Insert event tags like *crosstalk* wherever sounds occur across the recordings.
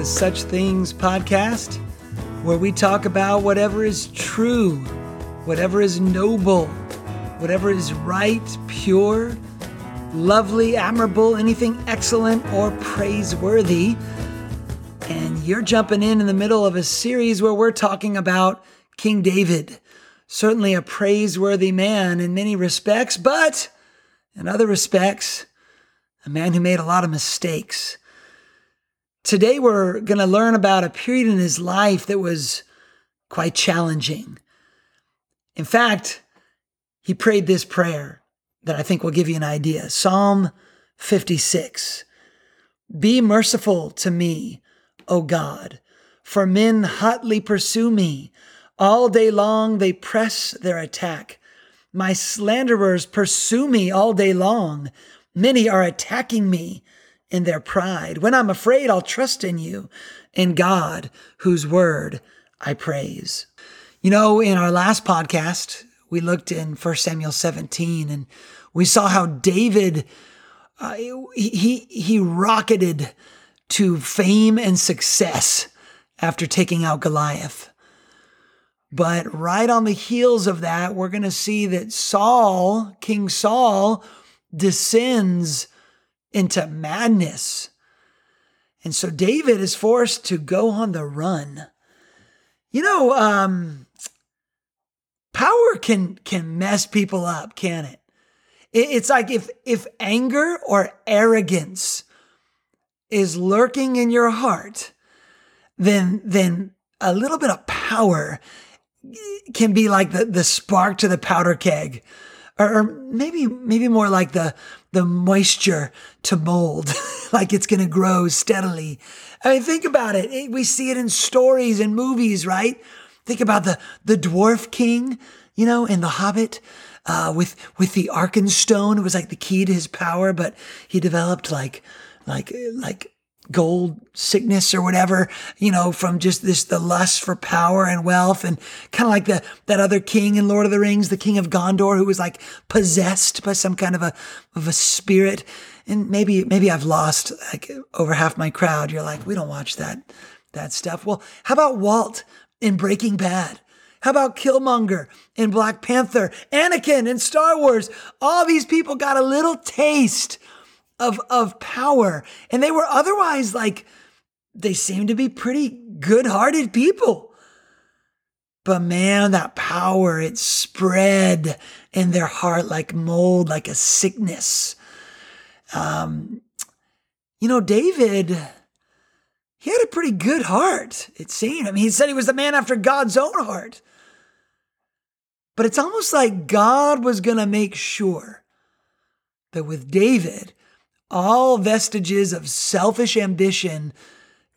the Such Things podcast, where we talk about whatever is true, whatever is noble, whatever is right, pure, lovely, admirable, anything excellent or praiseworthy. And you're jumping in in the middle of a series where we're talking about King David. Certainly a praiseworthy man in many respects, but in other respects, a man who made a lot of mistakes. Today, we're going to learn about a period in his life that was quite challenging. In fact, he prayed this prayer that I think will give you an idea Psalm 56 Be merciful to me, O God, for men hotly pursue me. All day long they press their attack. My slanderers pursue me all day long. Many are attacking me in their pride. When I'm afraid, I'll trust in you, in God, whose word I praise. You know, in our last podcast, we looked in 1 Samuel 17 and we saw how David, uh, he, he rocketed to fame and success after taking out Goliath. But right on the heels of that, we're going to see that Saul, King Saul, descends into madness. And so David is forced to go on the run. You know, um, power can can mess people up, can it? It's like if if anger or arrogance is lurking in your heart, then then a little bit of power can be like the, the spark to the powder keg or, maybe maybe more like the the moisture to mold, *laughs* like it's going to grow steadily. I mean, think about it. We see it in stories and movies, right? Think about the the dwarf king, you know, in The Hobbit. Uh, with with the Arkenstone, it was like the key to his power, but he developed like like like gold sickness or whatever, you know, from just this, the lust for power and wealth and kind of like the, that other king in Lord of the Rings, the king of Gondor, who was like possessed by some kind of a, of a spirit. And maybe, maybe I've lost like over half my crowd. You're like, we don't watch that, that stuff. Well, how about Walt in Breaking Bad? How about Killmonger in Black Panther? Anakin in Star Wars? All these people got a little taste of of power. And they were otherwise like they seemed to be pretty good-hearted people. But man that power it spread in their heart like mold like a sickness. Um you know david he had a pretty good heart it seemed. I mean he said he was the man after god's own heart. But it's almost like god was going to make sure that with david all vestiges of selfish ambition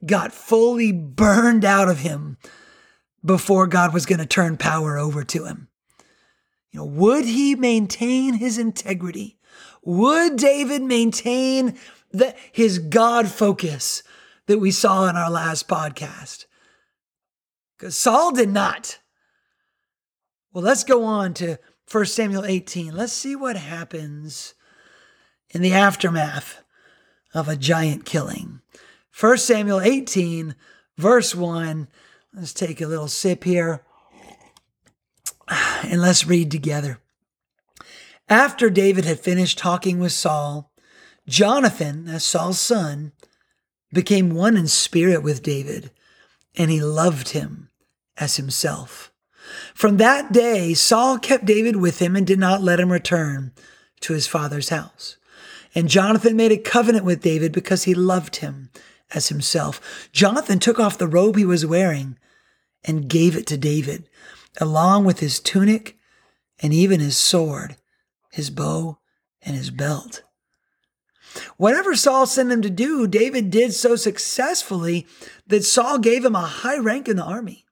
got fully burned out of him before God was going to turn power over to him. You know, would he maintain his integrity? Would David maintain the, his God focus that we saw in our last podcast? Because Saul did not. Well, let's go on to 1 Samuel 18. Let's see what happens in the aftermath of a giant killing. 1 Samuel 18, verse 1. Let's take a little sip here *sighs* and let's read together. After David had finished talking with Saul, Jonathan, as Saul's son, became one in spirit with David, and he loved him as himself. From that day, Saul kept David with him and did not let him return to his father's house. And Jonathan made a covenant with David because he loved him as himself. Jonathan took off the robe he was wearing and gave it to David, along with his tunic and even his sword, his bow, and his belt. Whatever Saul sent him to do, David did so successfully that Saul gave him a high rank in the army.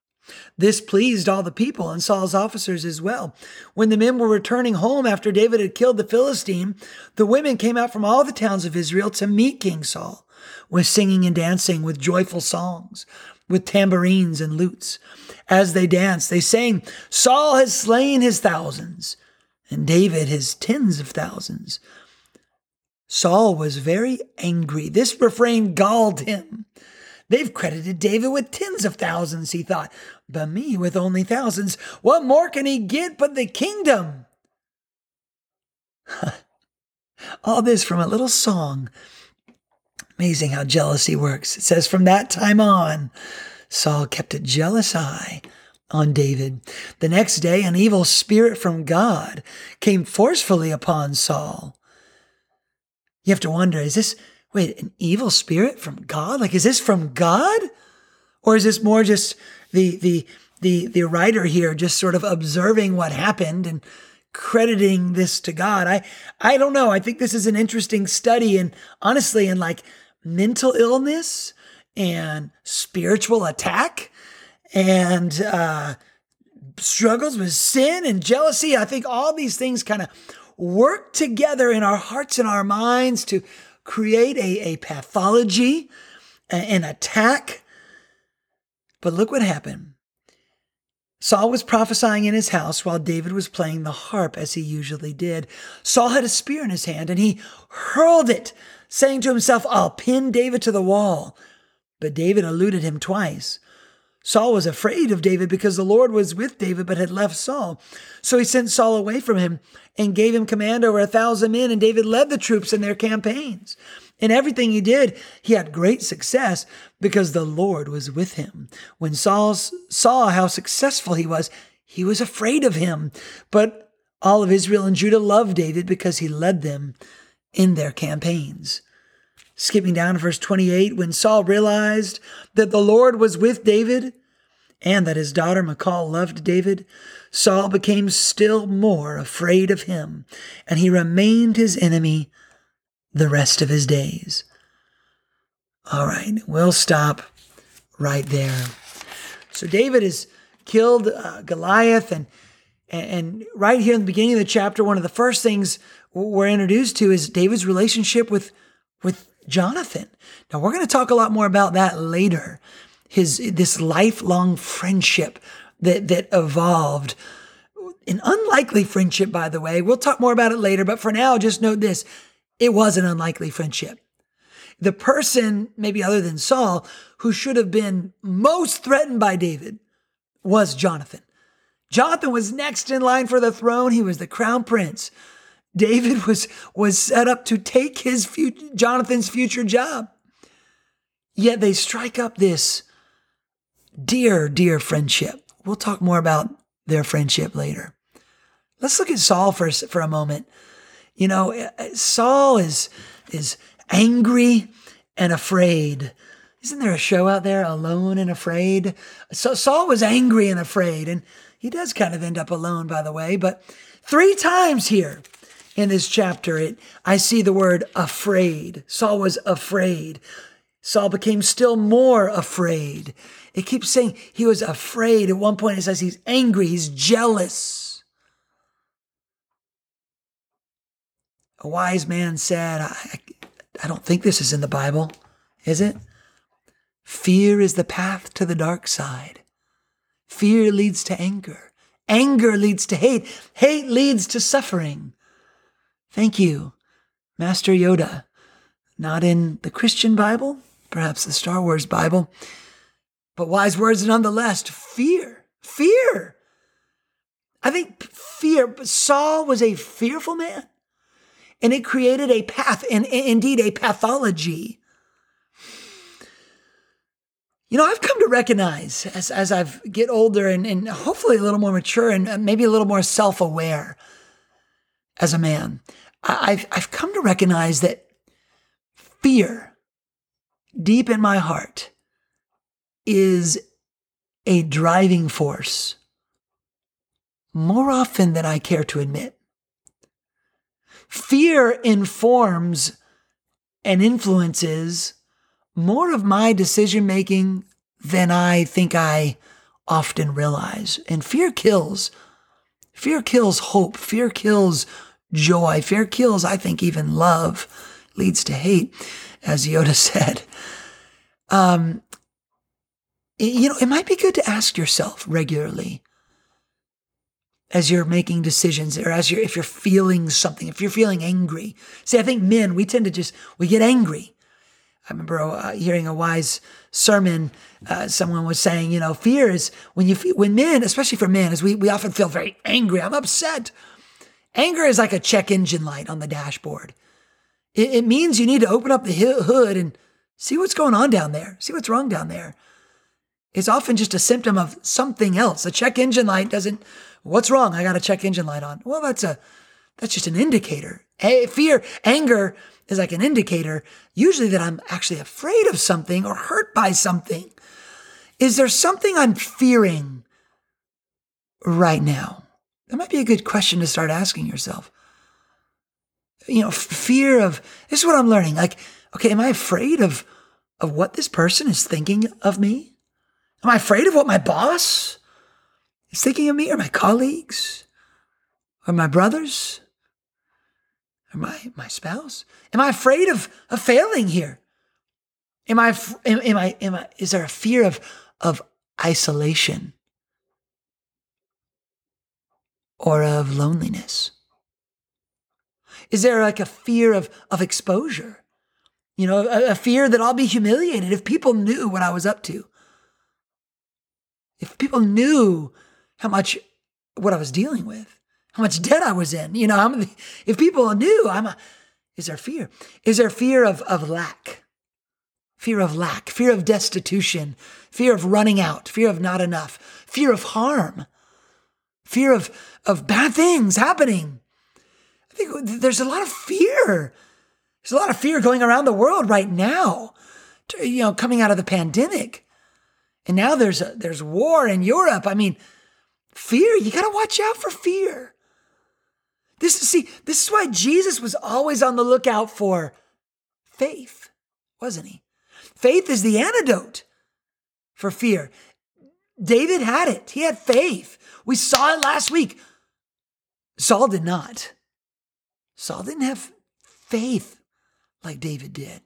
This pleased all the people and Saul's officers as well. When the men were returning home after David had killed the Philistine, the women came out from all the towns of Israel to meet King Saul with singing and dancing, with joyful songs, with tambourines and lutes. As they danced, they sang, Saul has slain his thousands, and David his tens of thousands. Saul was very angry. This refrain galled him. They've credited David with tens of thousands, he thought, but me with only thousands. What more can he get but the kingdom? *laughs* All this from a little song. Amazing how jealousy works. It says, From that time on, Saul kept a jealous eye on David. The next day, an evil spirit from God came forcefully upon Saul. You have to wonder is this, wait, an evil spirit from God? Like, is this from God? Or is this more just the, the, the, the writer here just sort of observing what happened and crediting this to God? I, I don't know. I think this is an interesting study and honestly, in like mental illness and spiritual attack and uh, struggles with sin and jealousy. I think all these things kind of work together in our hearts and our minds to create a, a pathology, an attack. But look what happened. Saul was prophesying in his house while David was playing the harp as he usually did. Saul had a spear in his hand and he hurled it, saying to himself, I'll pin David to the wall. But David eluded him twice. Saul was afraid of David because the Lord was with David but had left Saul. So he sent Saul away from him and gave him command over a thousand men, and David led the troops in their campaigns. In everything he did, he had great success because the Lord was with him. When Saul saw how successful he was, he was afraid of him. But all of Israel and Judah loved David because he led them in their campaigns. Skipping down to verse 28, when Saul realized that the Lord was with David and that his daughter Michal loved David, Saul became still more afraid of him, and he remained his enemy the rest of his days. All right, we'll stop right there. So David has killed uh, Goliath, and, and right here in the beginning of the chapter, one of the first things we're introduced to is David's relationship with with Jonathan. Now we're going to talk a lot more about that later. His this lifelong friendship that that evolved. An unlikely friendship, by the way. We'll talk more about it later, but for now, just note this. It was an unlikely friendship. The person, maybe other than Saul, who should have been most threatened by David was Jonathan. Jonathan was next in line for the throne. He was the crown prince. David was, was set up to take his future, Jonathan's future job. Yet they strike up this dear, dear friendship. We'll talk more about their friendship later. Let's look at Saul for, for a moment. You know, eh, eh, Saul is, is angry and afraid. Isn't there a show out there, Alone and Afraid? So Saul was angry and afraid, and he does kind of end up alone, by the way, but three times here in this chapter, it, I see the word afraid. Saul was afraid. Saul became still more afraid. It keeps saying he was afraid. At one point, it says he's angry, he's jealous. A wise man said, I, I don't think this is in the Bible, is it? Fear is the path to the dark side. Fear leads to anger. Anger leads to hate. Hate leads to suffering. Thank you, Master Yoda. Not in the Christian Bible, perhaps the Star Wars Bible, but wise words nonetheless. Fear, fear. I think fear, Saul was a fearful man, and it created a path, and indeed a pathology. You know, I've come to recognize as, as I've get older and, and hopefully a little more mature and uh, maybe a little more self-aware as a man, I've, I've come to recognize that fear deep in my heart is a driving force more often than I care to admit. Fear informs and influences more of my decision making than I think I often realize. And fear kills. Fear kills hope. Fear kills joy. Fear kills, I think, even love leads to hate, as Yoda *laughs* said. Um, you know, it might be good to ask yourself regularly as you're making decisions or as you're, if you're feeling something, if you're feeling angry. See, I think men, we tend to just, we get angry. I remember uh, hearing a wise sermon. Uh, someone was saying, you know, fear is when you feel, when men, especially for men, as we, we often feel very angry. I'm upset. Anger is like a check engine light on the dashboard. It, it means you need to open up the hood and see what's going on down there, see what's wrong down there. It's often just a symptom of something else. A check engine light doesn't, what's wrong? I got a check engine light on. Well, that's a, that's just an indicator. Hey, fear, anger is like an indicator, usually that I'm actually afraid of something or hurt by something. Is there something I'm fearing right now? That might be a good question to start asking yourself. You know, fear of this is what I'm learning. Like, okay, am I afraid of of what this person is thinking of me? Am I afraid of what my boss is thinking of me or my colleagues or my brothers? Or my, my spouse? Am I afraid of, of failing here? Am I, am, am I, am I, is there a fear of, of isolation or of loneliness? Is there like a fear of, of exposure? You know, a, a fear that I'll be humiliated if people knew what I was up to. If people knew how much what I was dealing with how much debt I was in. You know, I'm, if people knew, I'm a, is there fear? Is there fear of, of lack? Fear of lack, fear of destitution, fear of running out, fear of not enough, fear of harm, fear of, of bad things happening. I think there's a lot of fear. There's a lot of fear going around the world right now, you know, coming out of the pandemic. And now there's a, there's war in Europe. I mean, fear, you got to watch out for fear. This see, this is why Jesus was always on the lookout for faith, wasn't he? Faith is the antidote for fear. David had it. He had faith. We saw it last week. Saul did not. Saul didn't have faith like David did.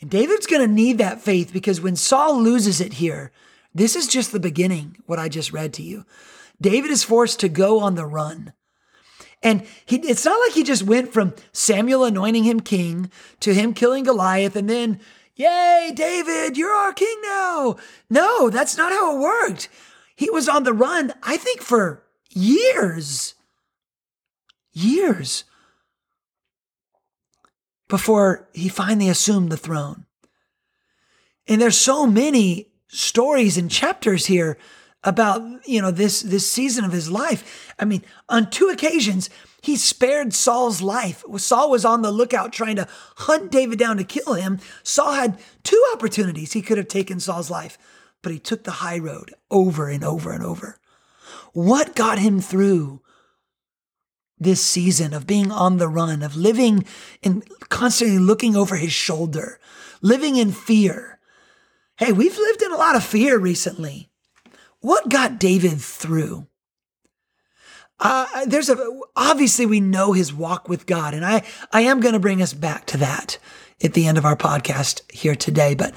And David's going to need that faith because when Saul loses it here, this is just the beginning, what I just read to you. David is forced to go on the run. And he, it's not like he just went from Samuel anointing him king to him killing Goliath and then, yay, David, you're our king now. No, that's not how it worked. He was on the run, I think, for years. Years before he finally assumed the throne. And there's so many stories and chapters here about you know this this season of his life. I mean, on two occasions he spared Saul's life. Saul was on the lookout trying to hunt David down to kill him. Saul had two opportunities he could have taken Saul's life, but he took the high road over and over and over. What got him through this season of being on the run, of living and constantly looking over his shoulder, living in fear? Hey, we've lived in a lot of fear recently. What got David through? Uh, there's a obviously we know his walk with God, and I I am going to bring us back to that at the end of our podcast here today. But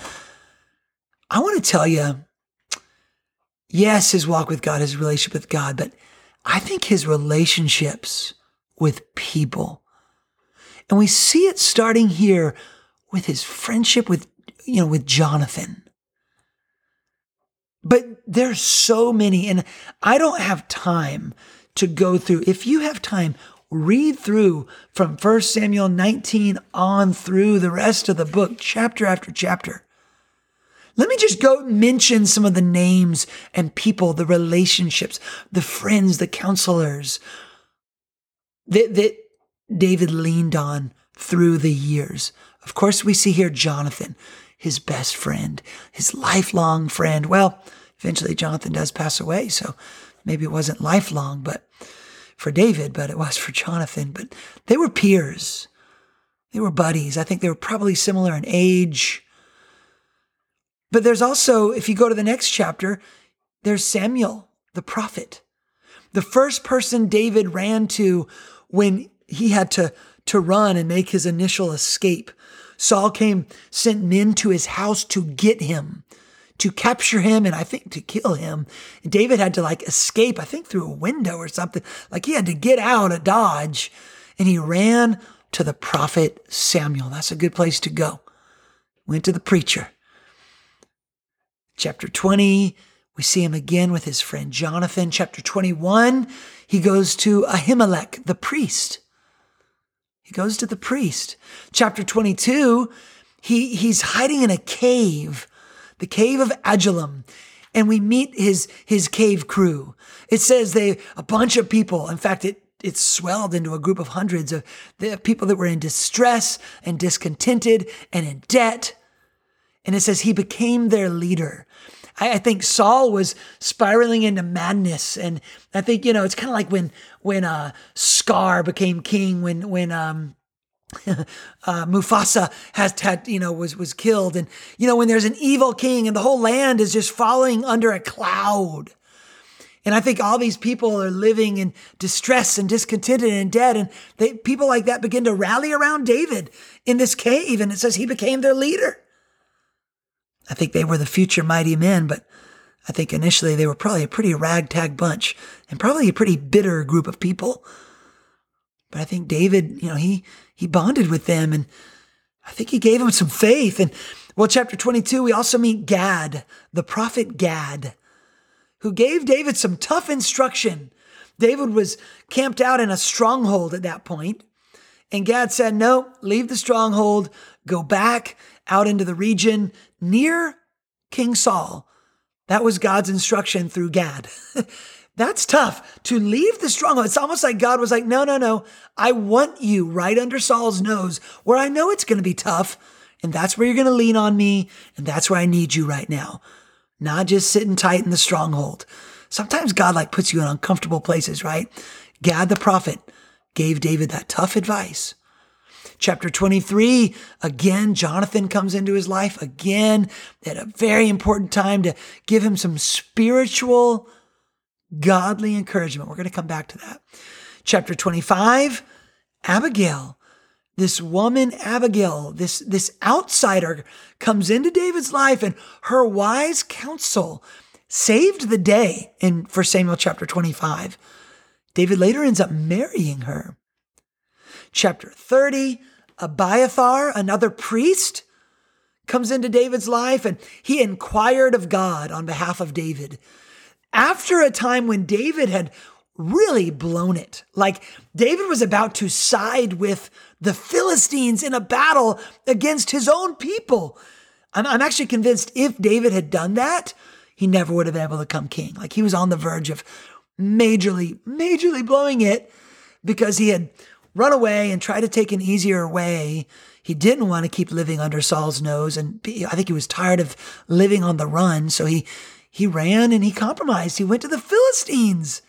I want to tell you, yes, his walk with God, his relationship with God, but I think his relationships with people, and we see it starting here with his friendship with you know with Jonathan. But there's so many, and I don't have time to go through. If you have time, read through from 1 Samuel 19 on through the rest of the book, chapter after chapter. Let me just go mention some of the names and people, the relationships, the friends, the counselors that, that David leaned on through the years. Of course, we see here Jonathan his best friend, his lifelong friend. Well, eventually Jonathan does pass away, so maybe it wasn't lifelong, but for David, but it was for Jonathan. But they were peers. They were buddies. I think they were probably similar in age. But there's also, if you go to the next chapter, there's Samuel, the prophet. The first person David ran to when he had to, to run and make his initial escape Saul came, sent men to his house to get him, to capture him, and I think to kill him. And David had to like escape, I think through a window or something. Like he had to get out of Dodge. And he ran to the prophet Samuel. That's a good place to go. Went to the preacher. Chapter 20, we see him again with his friend Jonathan. Chapter 21, he goes to Ahimelech, the priest. He goes to the priest. Chapter 22, he, he's hiding in a cave, the cave of Adullam, and we meet his, his cave crew. It says they, a bunch of people, in fact, it, it swelled into a group of hundreds of the people that were in distress and discontented and in debt. And it says he became their leader. I, I think Saul was spiraling into madness. And I think, you know, it's kind of like when, when, uh, Scar became king, when, when, um, *laughs* uh, Mufasa has had, you know, was was killed, and you know when there's an evil king and the whole land is just falling under a cloud, and I think all these people are living in distress and discontented and dead, and they, people like that begin to rally around David in this cave, and it says he became their leader. I think they were the future mighty men, but I think initially they were probably a pretty ragtag bunch and probably a pretty bitter group of people. But I think David, you know, he he bonded with them and I think he gave them some faith. And well, chapter 22, we also meet Gad, the prophet Gad, who gave David some tough instruction. David was camped out in a stronghold at that point, And Gad said, No, leave the stronghold, go back out into the region near King Saul. That was God's instruction through Gad. *laughs* That's tough to leave the stronghold. It's almost like God was like, no, no, no. I want you right under Saul's nose where I know it's going to be tough. And that's where you're going to lean on me. And that's where I need you right now. Not just sitting tight in the stronghold. Sometimes God like puts you in uncomfortable places, right? Gad the prophet gave David that tough advice. Chapter 23, again, Jonathan comes into his life again at a very important time to give him some spiritual godly encouragement. We're going to come back to that. Chapter 25, Abigail. This woman, Abigail, this, this outsider comes into David's life and her wise counsel saved the day in 1 Samuel chapter 25. David later ends up marrying her. Chapter 30, Abiathar, another priest, comes into David's life and he inquired of God on behalf of David after a time when David had really blown it. Like David was about to side with the Philistines in a battle against his own people. I'm, I'm, actually convinced if David had done that, he never would have been able to become king. Like he was on the verge of majorly, majorly blowing it because he had run away and try to take an easier way. He didn't want to keep living under Saul's nose. And I think he was tired of living on the run. So he he ran and he compromised. He went to the Philistines.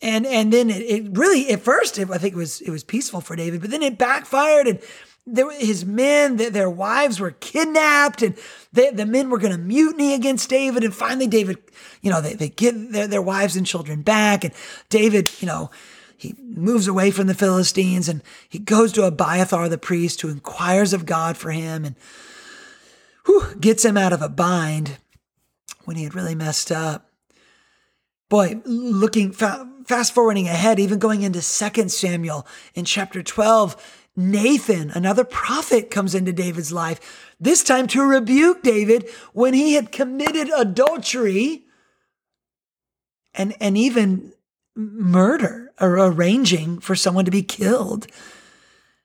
And and then it, it really at first it, I think it was it was peaceful for David, but then it backfired and there, his men, their, their wives were kidnapped, and they, the men were going to mutiny against David. And finally, David, you know, they, they get their, their wives and children back. And David, you know, he moves away from the Philistines and he goes to Abiathar the priest who inquires of God for him and whew, gets him out of a bind when he had really messed up. Boy, looking fa- fast forwarding ahead, even going into 2 Samuel in chapter 12, Nathan, another prophet, comes into David's life, this time to rebuke David when he had committed adultery and, and even murder or arranging for someone to be killed.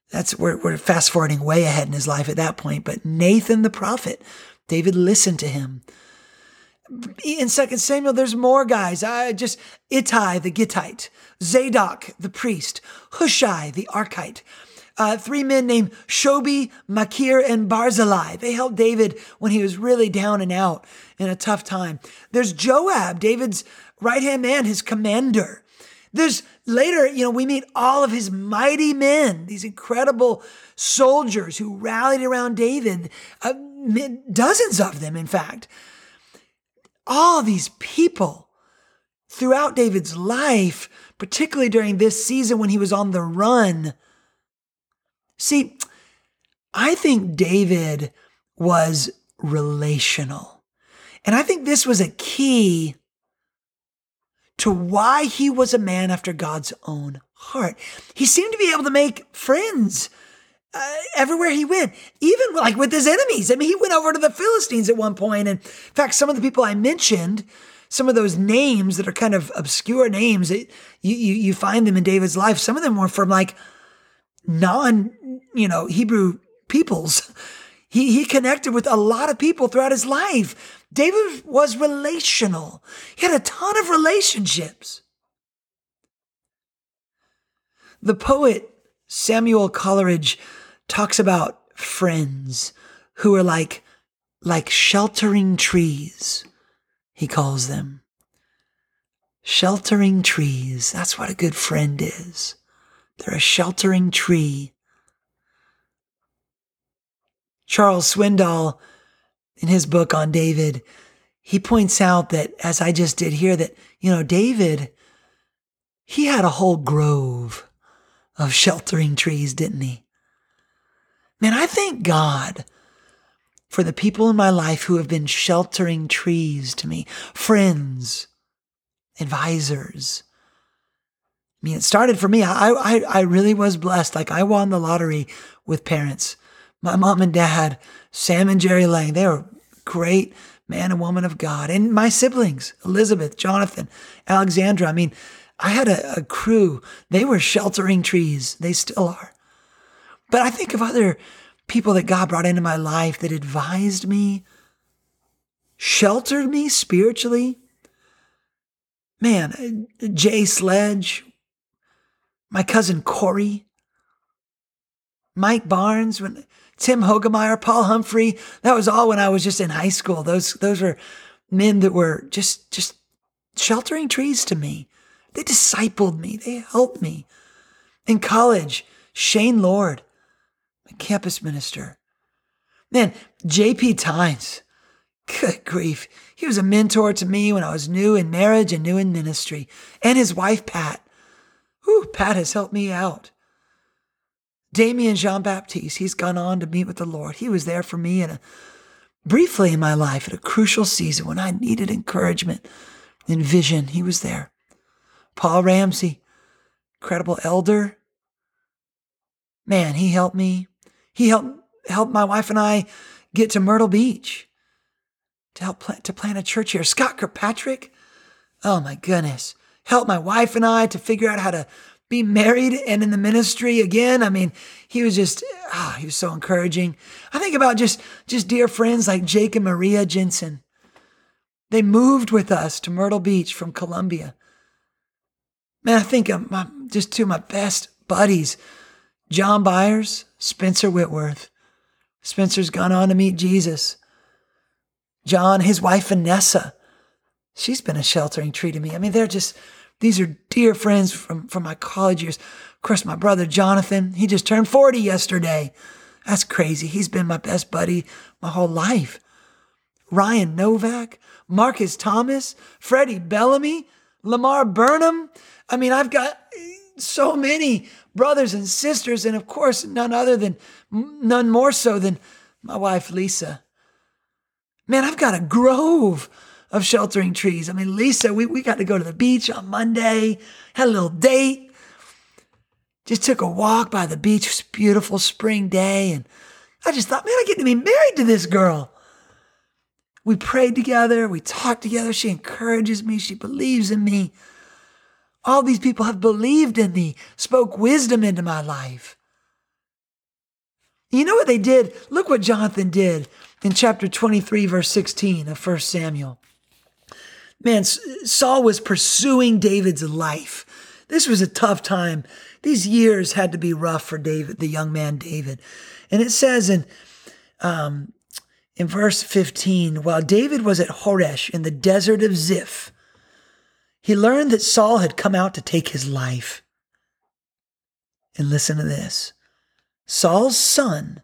That's we're, we're fast forwarding way ahead in his life at that point. But Nathan the prophet, David listened to him in Second Samuel, there's more guys. I just Ittai the Gittite, Zadok the priest, Hushai the Archite. Uh, three men named Shobi, Makir, and Barzillai. They helped David when he was really down and out in a tough time. There's Joab, David's right hand man, his commander. There's later, you know, we meet all of his mighty men, these incredible soldiers who rallied around David, uh, dozens of them, in fact all these people throughout David's life, particularly during this season when he was on the run. See, I think David was relational. And I think this was a key to why he was a man after God's own heart. He seemed to be able to make friends uh, everywhere he went, even like with his enemies. I mean, he went over to the Philistines at one point, and in fact, some of the people I mentioned, some of those names that are kind of obscure names, that you, you you find them in David's life. Some of them were from like non, you know, Hebrew peoples. He he connected with a lot of people throughout his life. David was relational. He had a ton of relationships. The poet Samuel Coleridge talks about friends who are like like sheltering trees, he calls them. Sheltering trees. That's what a good friend is. They're a sheltering tree. Charles Swindoll, in his book on David, he points out that, as I just did here, that, you know, David, he had a whole grove of sheltering trees, didn't he? Man, I thank God for the people in my life who have been sheltering trees to me, friends, advisors. I mean, it started for me. I, I, I really was blessed. Like I won the lottery with parents. My mom and dad, Sam and Jerry Lang, they were great man and woman of God. And my siblings, Elizabeth, Jonathan, Alexandra. I mean, I had a, a crew. They were sheltering trees. They still are. But I think of other people that God brought into my life that advised me, sheltered me spiritually. Man, Jay Sledge, my cousin Corey, Mike Barnes, when Tim Hogemeyer, Paul Humphrey. That was all when I was just in high school. Those those were men that were just just sheltering trees to me. They discipled me. They helped me. In college, Shane Lord, my campus minister. Man, JP Tynes, good grief. He was a mentor to me when I was new in marriage and new in ministry. And his wife, Pat. Whew, Pat has helped me out. Damien Jean Baptiste, he's gone on to meet with the Lord. He was there for me in a, briefly in my life at a crucial season when I needed encouragement and vision. He was there. Paul Ramsey, incredible elder. Man, he helped me. He helped helped my wife and I get to Myrtle Beach to help plant, to plant a church here. Scott Kirkpatrick, oh my goodness, helped my wife and I to figure out how to be married and in the ministry again. I mean, he was just, oh, he was so encouraging. I think about just, just dear friends like Jake and Maria Jensen. They moved with us to Myrtle Beach from Columbia. Man, I think of my, just two of my best buddies, John Byers, Spencer Whitworth. Spencer's gone on to meet Jesus. John, his wife Vanessa, she's been a sheltering tree to me. I mean, they're just, these are dear friends from, from my college years. Of course, my brother Jonathan, he just turned 40 yesterday. That's crazy. He's been my best buddy my whole life. Ryan Novak, Marcus Thomas, Freddie Bellamy, Lamar Burnham. I mean, I've got so many brothers and sisters, and of course, none other than, none more so than my wife, Lisa. Man, I've got a grove of sheltering trees. I mean, Lisa, we, we got to go to the beach on Monday, had a little date, just took a walk by the beach. It was a beautiful spring day. And I just thought, man, I get to be married to this girl. We prayed together, we talked together. She encourages me, she believes in me. All these people have believed in me, spoke wisdom into my life. You know what they did? Look what Jonathan did in chapter 23, verse 16 of 1 Samuel. Man, Saul was pursuing David's life. This was a tough time. These years had to be rough for David, the young man David. And it says in um, in verse 15, while David was at Horesh in the desert of Ziph, he learned that Saul had come out to take his life. And listen to this Saul's son,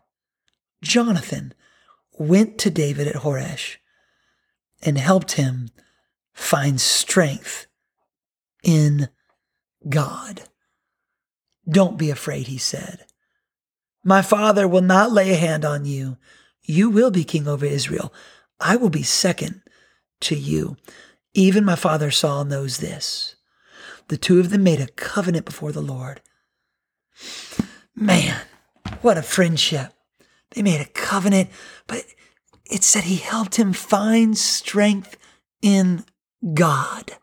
Jonathan, went to David at Horesh and helped him find strength in God. Don't be afraid, he said. My father will not lay a hand on you. You will be king over Israel. I will be second to you. Even my father Saul knows this. the two of them made a covenant before the Lord. Man, what a friendship. They made a covenant, but it said he helped him find strength in God.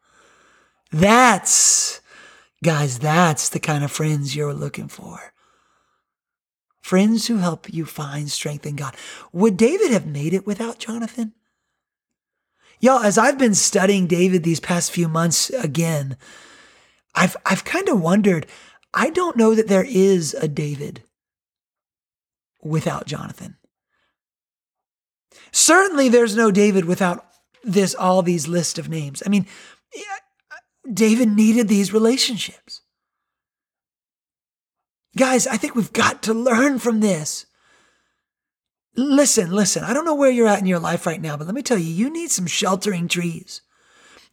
That's, guys, that's the kind of friends you're looking for. Friends who help you find strength in God. Would David have made it without Jonathan? Y'all, as I've been studying David these past few months again, I've, I've kind of wondered, I don't know that there is a David without Jonathan. Certainly there's no David without this, all these list of names. I mean, David needed these relationships. Guys, I think we've got to learn from this. Listen, listen, I don't know where you're at in your life right now, but let me tell you, you need some sheltering trees.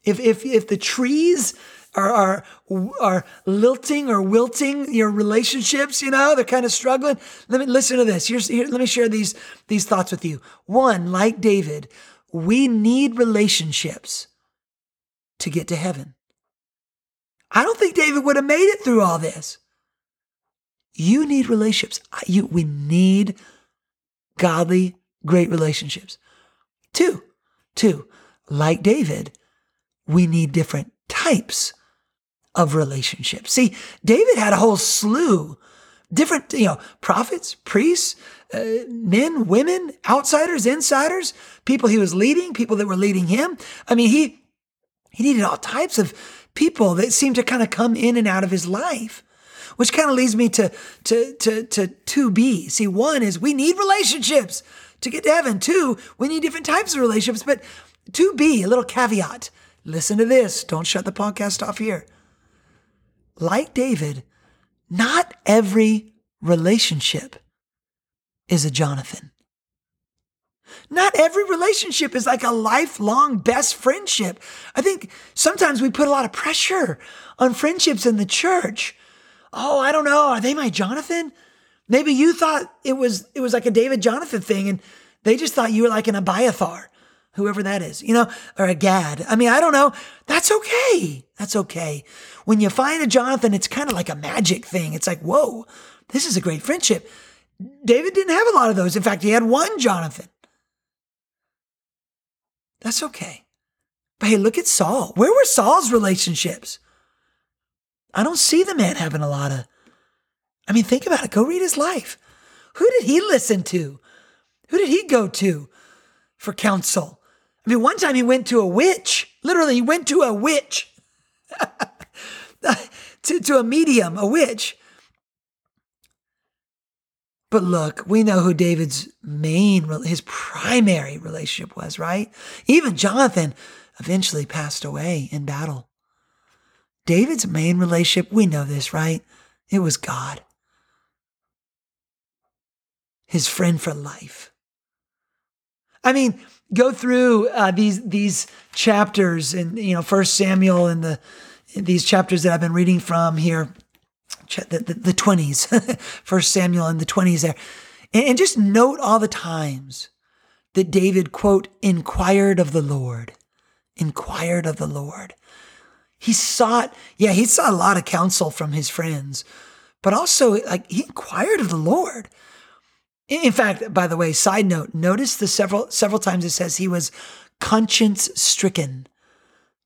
If, if, if the trees are, are, are lilting or wilting your relationships, you know, they're kind of struggling. Let me listen to this. Here's, here, let me share these, these thoughts with you. One, like David, we need relationships to get to heaven. I don't think David would have made it through all this. You need relationships. You, we need godly, great relationships. Two, two, like David, we need different types of relationships. See, David had a whole slew different, you know, prophets, priests, uh, men, women, outsiders, insiders, people he was leading, people that were leading him. I mean, he he needed all types of people that seemed to kind of come in and out of his life. Which kind of leads me to to to to 2B. See, one is we need relationships to get to heaven. Two, we need different types of relationships, but 2B, a little caveat. Listen to this. Don't shut the podcast off here. Like David, not every relationship is a Jonathan. Not every relationship is like a lifelong best friendship. I think sometimes we put a lot of pressure on friendships in the church. Oh, I don't know. Are they my Jonathan? Maybe you thought it was it was like a David Jonathan thing and they just thought you were like an Abiathar whoever that is, you know, or a Gad. I mean, I don't know. That's okay. That's okay. When you find a Jonathan, it's kind of like a magic thing. It's like, whoa, this is a great friendship. David didn't have a lot of those. In fact, he had one Jonathan. That's okay. But hey, look at Saul. Where were Saul's relationships? I don't see the man having a lot of. I mean, think about it. Go read his life. Who did he listen to? Who did he go to for counsel? I mean, one time he went to a witch. Literally, he went to a witch, *laughs* to, to a medium, a witch. But look, we know who David's main, his primary relationship was, right? Even Jonathan eventually passed away in battle. David's main relationship, we know this, right? It was God, his friend for life. I mean, go through uh, these these chapters in you know First Samuel and the these chapters that I've been reading from here, the the twenties, *laughs* First Samuel and the twenties there, and, and just note all the times that David quote inquired of the Lord, inquired of the Lord. He sought, yeah, he sought a lot of counsel from his friends, but also like he inquired of the Lord. In fact, by the way, side note, notice the several several times it says he was conscience stricken.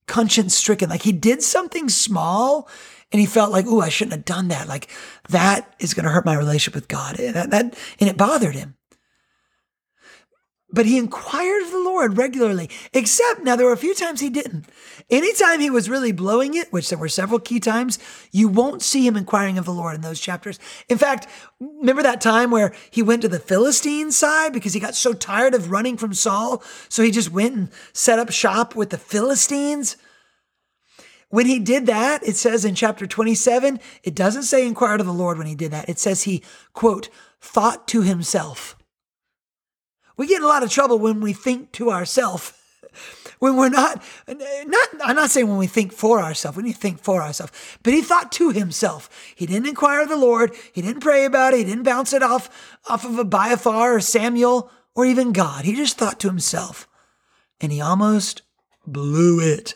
Conscience stricken. Like he did something small and he felt like, oh, I shouldn't have done that. Like that is going to hurt my relationship with God. Eh, that, that, and it bothered him. But he inquired of the Lord regularly, except now there were a few times he didn't. Anytime he was really blowing it, which there were several key times, you won't see him inquiring of the Lord in those chapters. In fact, remember that time where he went to the Philistine side because he got so tired of running from Saul? So he just went and set up shop with the Philistines? When he did that, it says in chapter 27, it doesn't say inquired of the Lord when he did that. It says he, quote, thought to himself. We get a lot of trouble when we think to ourselves. *laughs* When we're not, not, I'm not saying when we think for ourselves, we to think for ourselves, but he thought to himself. He didn't inquire of the Lord. He didn't pray about it. He didn't bounce it off, off of Abiathar or Samuel or even God. He just thought to himself and he almost blew it.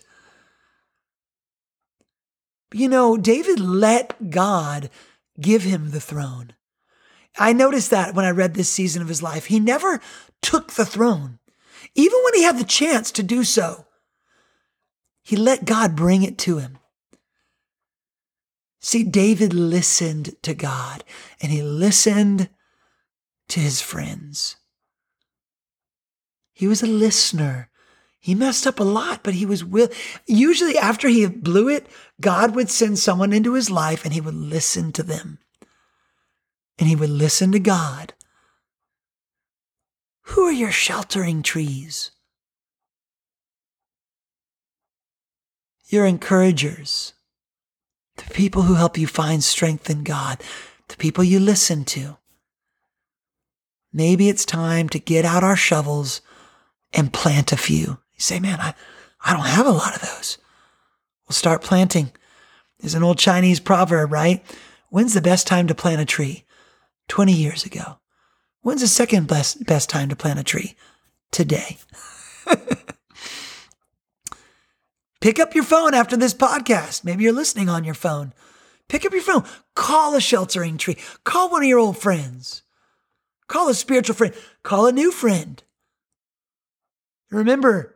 You know, David let God give him the throne. I noticed that when I read this season of his life. He never took the throne. Even when he had the chance to do so, he let God bring it to him. See, David listened to God and he listened to his friends. He was a listener. He messed up a lot, but he was will. Usually, after he blew it, God would send someone into his life and he would listen to them. And he would listen to God. Who are your sheltering trees? Your encouragers, the people who help you find strength in God, the people you listen to. Maybe it's time to get out our shovels and plant a few. Say, man, I, I don't have a lot of those. We'll start planting. There's an old Chinese proverb, right? When's the best time to plant a tree? 20 years ago. When's the second best, best time to plant a tree? Today. *laughs* Pick up your phone after this podcast. Maybe you're listening on your phone. Pick up your phone. Call a sheltering tree. Call one of your old friends. Call a spiritual friend. Call a new friend. Remember,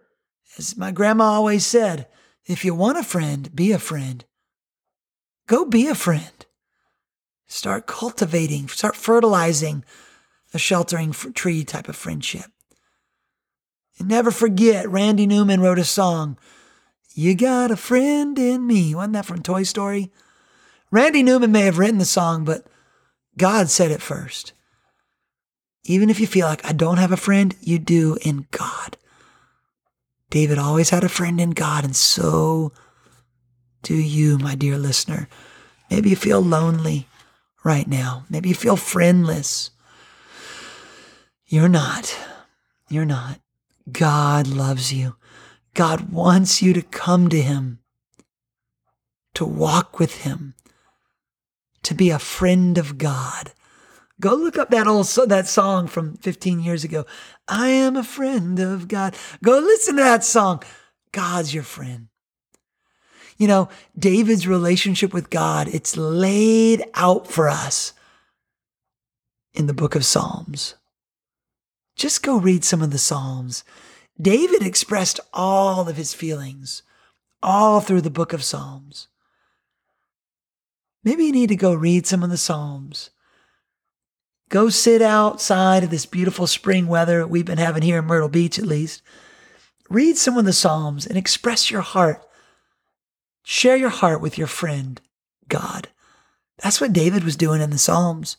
as my grandma always said, if you want a friend, be a friend. Go be a friend. Start cultivating, start fertilizing a sheltering tree type of friendship. And never forget, Randy Newman wrote a song, You Got a Friend in Me. Wasn't that from Toy Story? Randy Newman may have written the song, but God said it first. Even if you feel like I don't have a friend, you do in God. David always had a friend in God, and so do you, my dear listener. Maybe you feel lonely right now. Maybe you feel friendless. You're not. You're not. God loves you. God wants you to come to Him, to walk with Him, to be a friend of God. Go look up that old that song from 15 years ago. I am a friend of God. Go listen to that song. God's your friend. You know, David's relationship with God, it's laid out for us in the book of Psalms. Just go read some of the Psalms. David expressed all of his feelings all through the book of Psalms. Maybe you need to go read some of the Psalms. Go sit outside of this beautiful spring weather we've been having here in Myrtle Beach, at least. Read some of the Psalms and express your heart. Share your heart with your friend, God. That's what David was doing in the Psalms.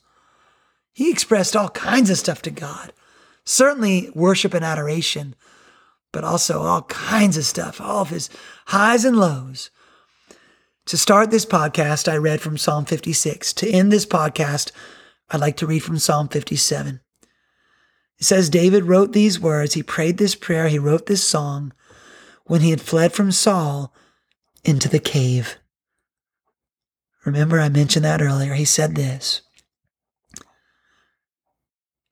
He expressed all kinds of stuff to God certainly worship and adoration, but also all kinds of stuff, all of his highs and lows. To start this podcast, I read from Psalm 56. To end this podcast, I'd like to read from Psalm 57. It says David wrote these words, he prayed this prayer, he wrote this song when he had fled from Saul into the cave. Remember, I mentioned that earlier. He said this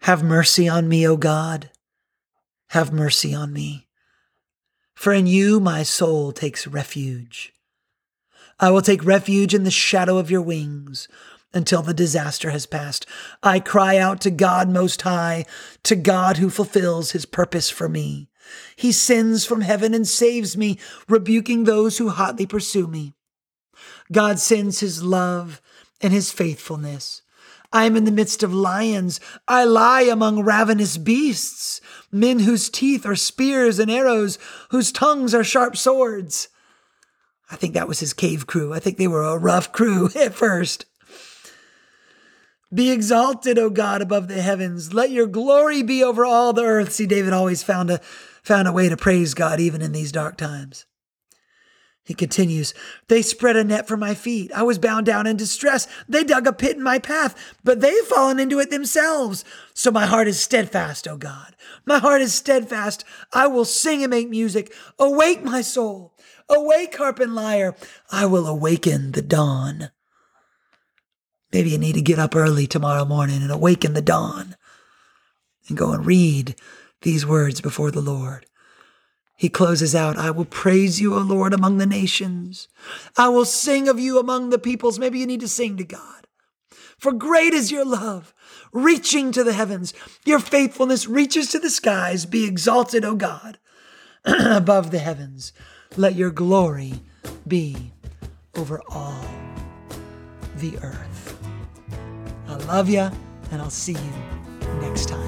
have mercy on me, O God. Have mercy on me. For in you my soul takes refuge. I will take refuge in the shadow of your wings until the disaster has passed. I cry out to God Most High, to God who fulfills his purpose for me. He sends from heaven and saves me, rebuking those who hotly pursue me. God sends his love and his faithfulness. I am in the midst of lions. I lie among ravenous beasts, men whose teeth are spears and arrows, whose tongues are sharp swords. I think that was his cave crew. I think they were a rough crew *laughs* at first. Be exalted, O God, above the heavens. Let your glory be over all the earth. See, David always found a found a way to praise God even in these dark times. He continues, They spread a net for my feet. I was bound down in distress. They dug a pit in my path, but they've fallen into it themselves. So my heart is steadfast, O God. My heart is steadfast. I will sing and make music. Awake, my soul. Awake, harp and lyre. I will awaken the dawn. Maybe you need to get up early tomorrow morning and awaken the dawn and go and read these words before the Lord. He closes out, I will praise you, O Lord, among the nations. I will sing of you among the peoples. Maybe you need to sing to God. For great is your love, reaching to the heavens. Your faithfulness reaches to the skies. Be exalted, O God, *clears throat* above the heavens. Let your glory be over all the earth. I love you, and I'll see you next time.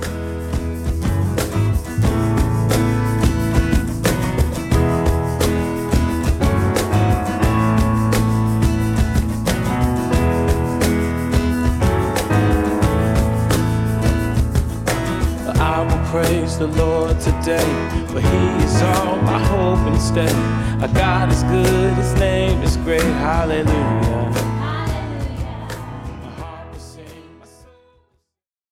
I will praise the Lord today, for He is all my hope and stay. Our God is good, His name is great, hallelujah.